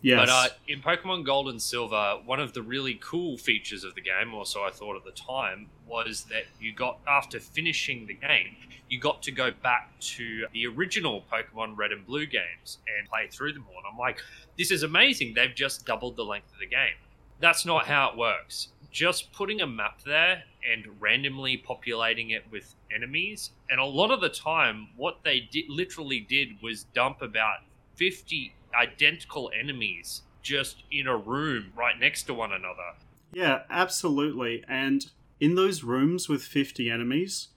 Yes. but uh, in Pokemon Gold and Silver, one of the really cool features of the game, or so I thought at the time, was that you got after finishing the game, you got to go back to the original Pokemon Red and Blue games and play through them all. And I'm like, this is amazing. They've just doubled the length of the game. That's not how it works. Just putting a map there and randomly populating it with enemies, and a lot of the time, what they did literally did was dump about 50 identical enemies just in a room right next to one another. Yeah, absolutely. And in those rooms with 50 enemies,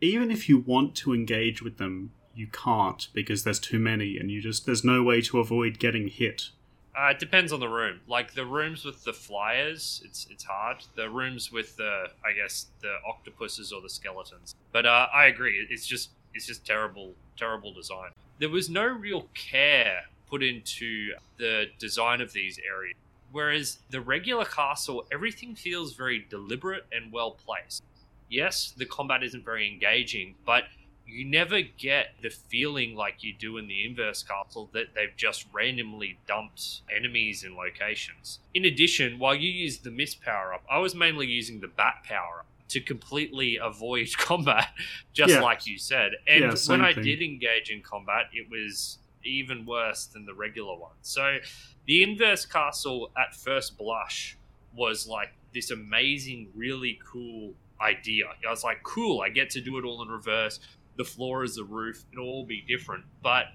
even if you want to engage with them, you can't because there's too many and you just there's no way to avoid getting hit. Uh, it depends on the room. Like the rooms with the flyers, it's it's hard. The rooms with the, I guess, the octopuses or the skeletons. But uh, I agree. It's just it's just terrible, terrible design. There was no real care put into the design of these areas. Whereas the regular castle, everything feels very deliberate and well placed. Yes, the combat isn't very engaging, but you never get the feeling like you do in the inverse castle that they've just randomly dumped enemies in locations. In addition, while you use the miss power up, I was mainly using the bat power up to completely avoid combat, just Yeah. like you said. And Yeah, when I thing. did engage in combat, it was even worse than the regular one. So the inverse castle at first blush was like this amazing, really cool idea. I was like, cool, I get to do it all in reverse. The floor is the roof. It'll all be different, but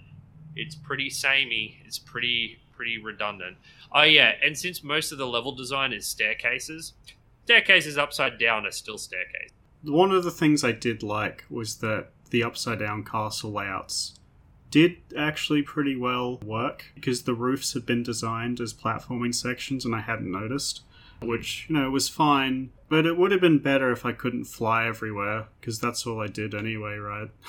it's pretty samey. It's pretty pretty redundant. Oh yeah, and since most of the level design is staircases, staircases upside down are still staircases. One of the things I did like was that the upside down castle layouts did actually pretty well work because the roofs had been designed as platforming sections and I hadn't noticed, which, you know, was fine, but it would have been better if I couldn't fly everywhere because that's all I did anyway, right?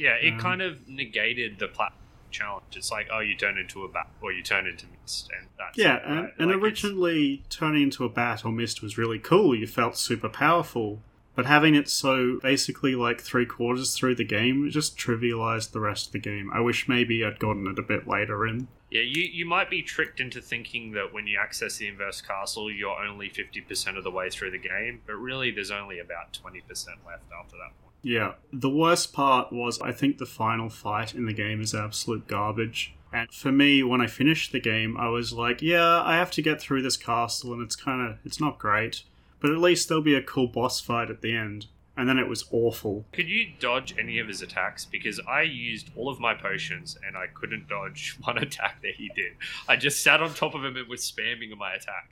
Yeah, it Um, kind of negated the platform challenge. It's like, oh, you turn into a bat or you turn into mist, and that's Yeah, it, and, right? and Like, it's- originally turning into a bat or mist was really cool. You felt super powerful. But having it so basically like three quarters through the game just trivialized the rest of the game. I wish maybe I'd gotten it a bit later in. Yeah, you, you might be tricked into thinking that when you access the inverse castle, you're only 50% of the way through the game, but really there's only about 20% left after that point. Yeah. The worst part was I think the final fight in the game is absolute garbage. And for me, when I finished the game, I was like, yeah, I have to get through this castle and it's kind of it's not great, but at least there'll be a cool boss fight at the end. And then it was awful. Could you dodge any of his attacks? Because I used all of my potions and I couldn't dodge one attack that he did. I just sat on top of him and was spamming my attack.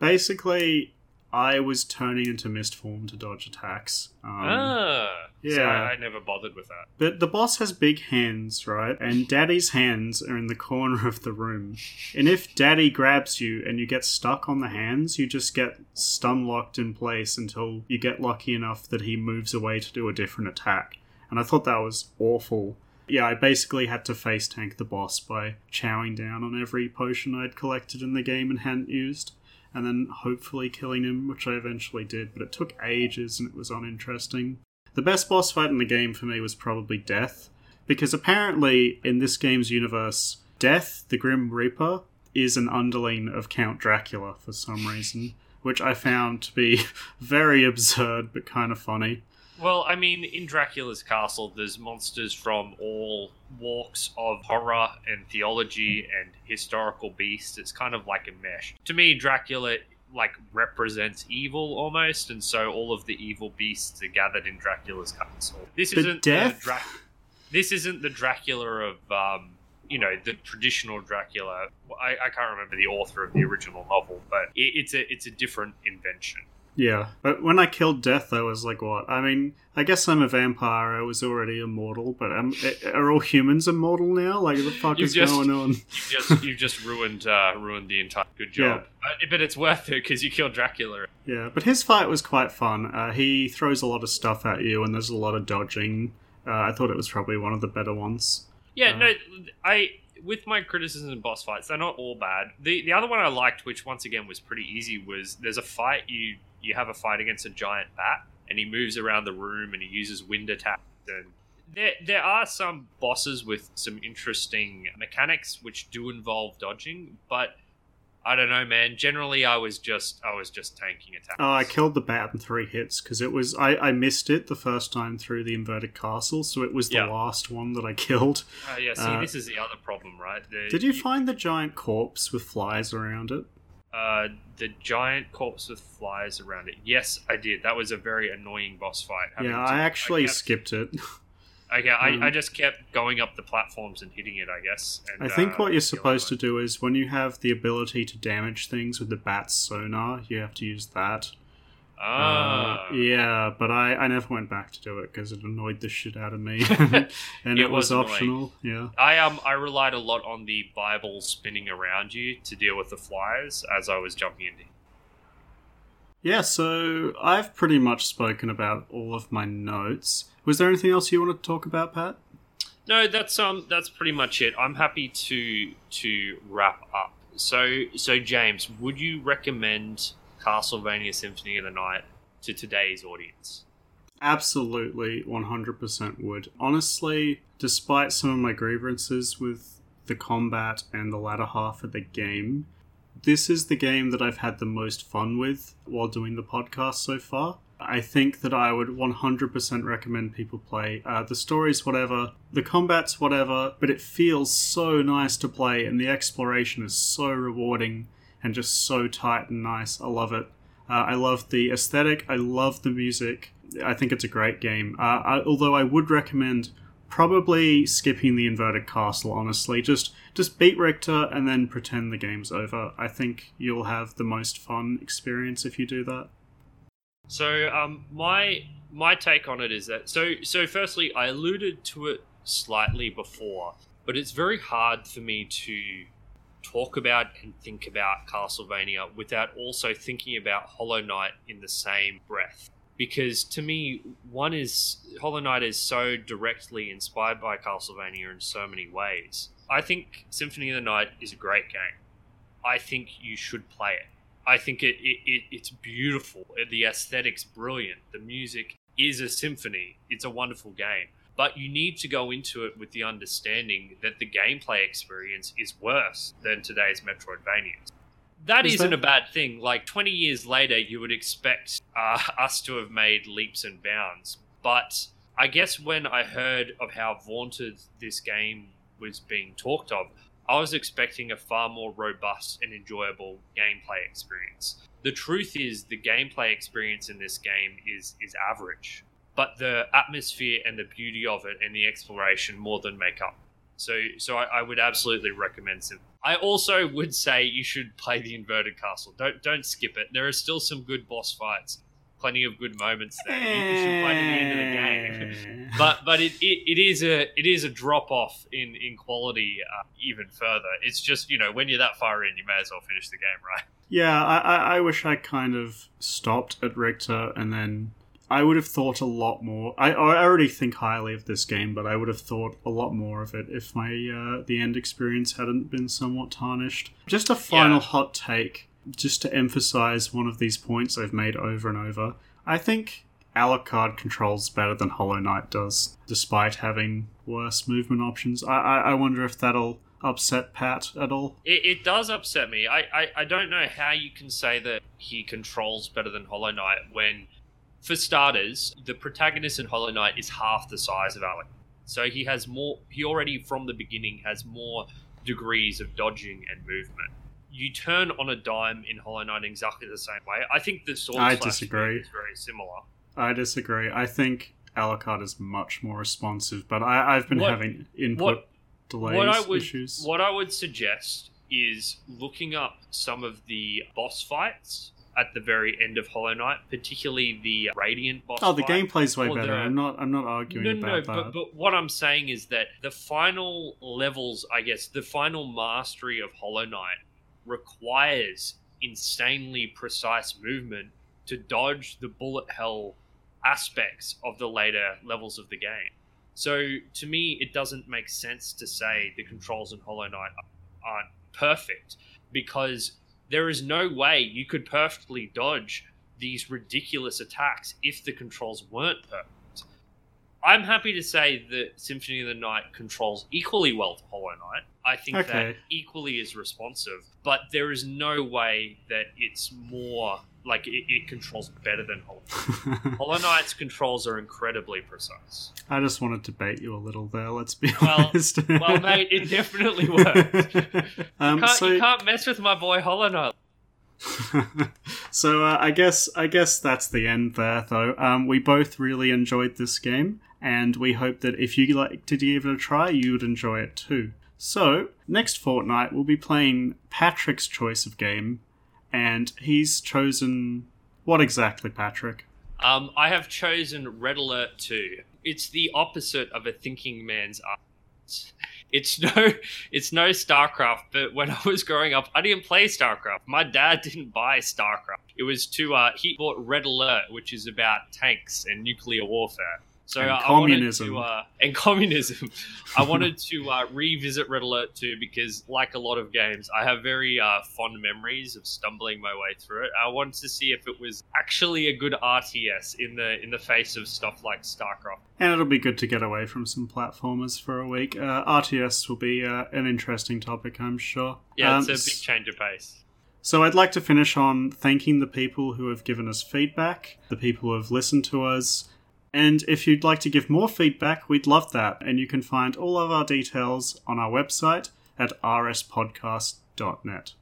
Basically, I was turning into mist form to dodge attacks. Um, ah, yeah. So I, I never bothered with that. But the boss has big hands, right? And Daddy's hands are in the corner of the room. And if Daddy grabs you and you get stuck on the hands, you just get stun locked in place until you get lucky enough that he moves away to do a different attack. And I thought that was awful. Yeah, I basically had to face tank the boss by chowing down on every potion I'd collected in the game and hadn't used and then hopefully killing him, which I eventually did, but it took ages and it was uninteresting. The best boss fight in the game for me was probably Death, because apparently in this game's universe, Death, the Grim Reaper, is an underling of Count Dracula for some reason, which I found to be very absurd but kind of funny. Well, I mean, in Dracula's castle, there's monsters from all walks of horror and theology and historical beasts. It's kind of like a mesh. To me, Dracula like represents evil almost, and so all of the evil beasts are gathered in Dracula's castle. This But isn't death? The Dra- this isn't the Dracula of um, you know the traditional Dracula. I, I can't remember the author of the original novel, but it, it's a it's a different invention. Yeah, but when I killed Death, I was like, what? I mean, I guess I'm a vampire. I was already immortal, but um, are all humans immortal now? Like, the fuck You've is just- going on? You've just you've just ruined uh, ruined the entire good job. Uh, but it's worth it because you killed Dracula. Yeah, but his fight was quite fun. Uh, he throws a lot of stuff at you, and there's a lot of dodging. Uh, I thought it was probably one of the better ones. Yeah, Uh, no, I with my criticisms of boss fights, they're not all bad. The the other one I liked, which once again was pretty easy, was there's a fight you you have a fight against a giant bat, and he moves around the room and he uses wind attacks and. There, there are some bosses with some interesting mechanics which do involve dodging, but I don't know, man. Generally, I was just I was just tanking attacks. Oh, I killed the bat in three hits because it was I, I missed it the first time through the inverted castle, so it was the Yeah. last one that I killed. Uh, yeah, see, Uh, this is the other problem, right? The, Did you find the giant corpse with flies around it? uh, the giant corpse with flies around it? Yes, I did. That was a very annoying boss fight. Yeah, I actually kept- skipped it. Okay, um, I, I just kept going up the platforms and hitting it. I guess. And, I think uh, what you're supposed to do is when you have the ability to damage things with the bat's sonar, you have to use that. Ah, Uh, yeah, but I, I never went back to do it because it annoyed the shit out of me, and It it, was, was optional. Yeah, I um I relied a lot on the Bible spinning around you to deal with the flies as I was jumping into. yeah. So I've pretty much spoken about all of my notes. Was there anything else you wanted to talk about, Pat? No, that's um that's pretty much it. I'm happy to to wrap up. So so James, would you recommend Castlevania Symphony of the Night to today's audience? Absolutely, 100% would. Honestly, despite some of my grievances with the combat and the latter half of the game, this is the game that I've had the most fun with while doing the podcast so far. I think that I would 100% recommend people play. Uh, the story's whatever, the combat's whatever, but it feels so nice to play, and the exploration is so rewarding and just so tight and nice. I love it. Uh, I love the aesthetic. I love the music. I think it's a great game. Uh, I, although I would recommend probably skipping the inverted castle. Honestly, just just beat Richter and then pretend the game's over. I think you'll have the most fun experience if you do that. So um my my take on it is that so so firstly I alluded to it slightly before, but it's very hard for me to talk about and think about Castlevania without also thinking about Hollow Knight in the same breath. Because to me, one is Hollow Knight is so directly inspired by Castlevania in so many ways. I think Symphony of the Night is a great game. I think you should play it. I think it, it, it it's beautiful. The aesthetics brilliant. The music is a symphony. It's a wonderful game. but you need to go into it with the understanding that the gameplay experience is worse than today's Metroidvanias. That Is isn't that- a bad thing. Like 20 years later, you would expect uh, us to have made leaps and bounds. But I guess when I heard of how vaunted this game was being talked of, I was expecting a far more robust and enjoyable gameplay experience. The truth is, the gameplay experience in this game is is average, but the atmosphere and the beauty of it and the exploration more than make up. So, so I, I would absolutely recommend Sim. I also would say you should play the inverted castle. Don't don't skip it. There are still some good boss fights, plenty of good moments there. You, should play to the end of the game. but but it, it, it is a it is a drop off in in quality uh, even further. It's just you know when you're that far in, you may as well finish the game, right? Yeah, I, I, I wish I kind of stopped at Richter and then I would have thought a lot more. I, I already think highly of this game, but I would have thought a lot more of it if my uh, the end experience hadn't been somewhat tarnished. Just a final Yeah. hot take, just to emphasize one of these points I've made over and over. I think Alucard controls better than Hollow Knight does, despite having worse movement options. I, I, I wonder if that'll upset Pat at all. It, it does upset me. I, I I don't know how you can say that he controls better than Hollow Knight when, for starters, the protagonist in Hollow Knight is half the size of Alec. So he has more. He already from the beginning has more degrees of dodging and movement. You turn on a dime in Hollow Knight exactly the same way. I think the sword I disagree. is very similar. I disagree. I think Alucard is much more responsive, but I, I've been What- having input what- delays what I would issues. what I would suggest is looking up some of the boss fights at the very end of Hollow Knight, particularly the Radiant boss. oh, the fight. gameplay's way better. the- I'm not. I'm not arguing No, no, about that. but, but what I'm saying is that the final levels, I guess, the final mastery of Hollow Knight requires insanely precise movement to dodge the bullet hell aspects of the later levels of the game. So to me, it doesn't make sense to say the controls in Hollow Knight aren't perfect because there is no way you could perfectly dodge these ridiculous attacks if the controls weren't perfect. I'm happy to say that Symphony of the Night controls equally well to Hollow Knight. I think that equally is responsive, but there is no way that it's more like it, it controls better than Hollow Knight. Hollow Knight's controls are incredibly precise. I just wanted to bait you a little there. Let's be Well- honest. Well, mate, it definitely worked. um, Can't, so, you can't mess with my boy Hollow Knight. so uh, I guess I guess that's the end there, though. Um, we both really enjoyed this game, and we hope that if you like to give it a try, you would enjoy it too. So next fortnight, we'll be playing Patrick's choice of game, and he's chosen what exactly, Patrick? Um, I have chosen Red Alert 2. It's the opposite of a thinking man's art. It's no, it's no StarCraft. But when I was growing up, I didn't play StarCraft. My dad didn't buy StarCraft. It was to uh, he bought Red Alert, which is about tanks and nuclear warfare. So And uh, communism. I wanted to, uh, and communism. I wanted to uh, revisit Red Alert 2 because, like a lot of games, I have very uh, fond memories of stumbling my way through it. I wanted to see if it was actually a good RTS in the in the face of stuff like StarCraft. And it'll be good to get away from some platformers for a week. Uh, RTS will be uh, an interesting topic, I'm sure. Yeah, Um, it's a s- big change of pace. So I'd like to finish on thanking the people who have given us feedback, the people who have listened to us. And if you'd like to give more feedback, we'd love that. And you can find all of our details on our website at rspodcast.net.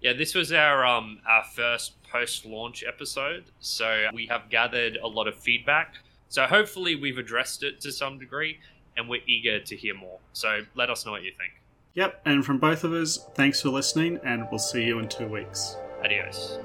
Yeah, this was our um our first post launch episode, so we have gathered a lot of feedback. So hopefully we've addressed it to some degree, and we're eager to hear more. So let us know what you think. Yep, and from both of us, thanks for listening, and we'll see you in two weeks. Adios.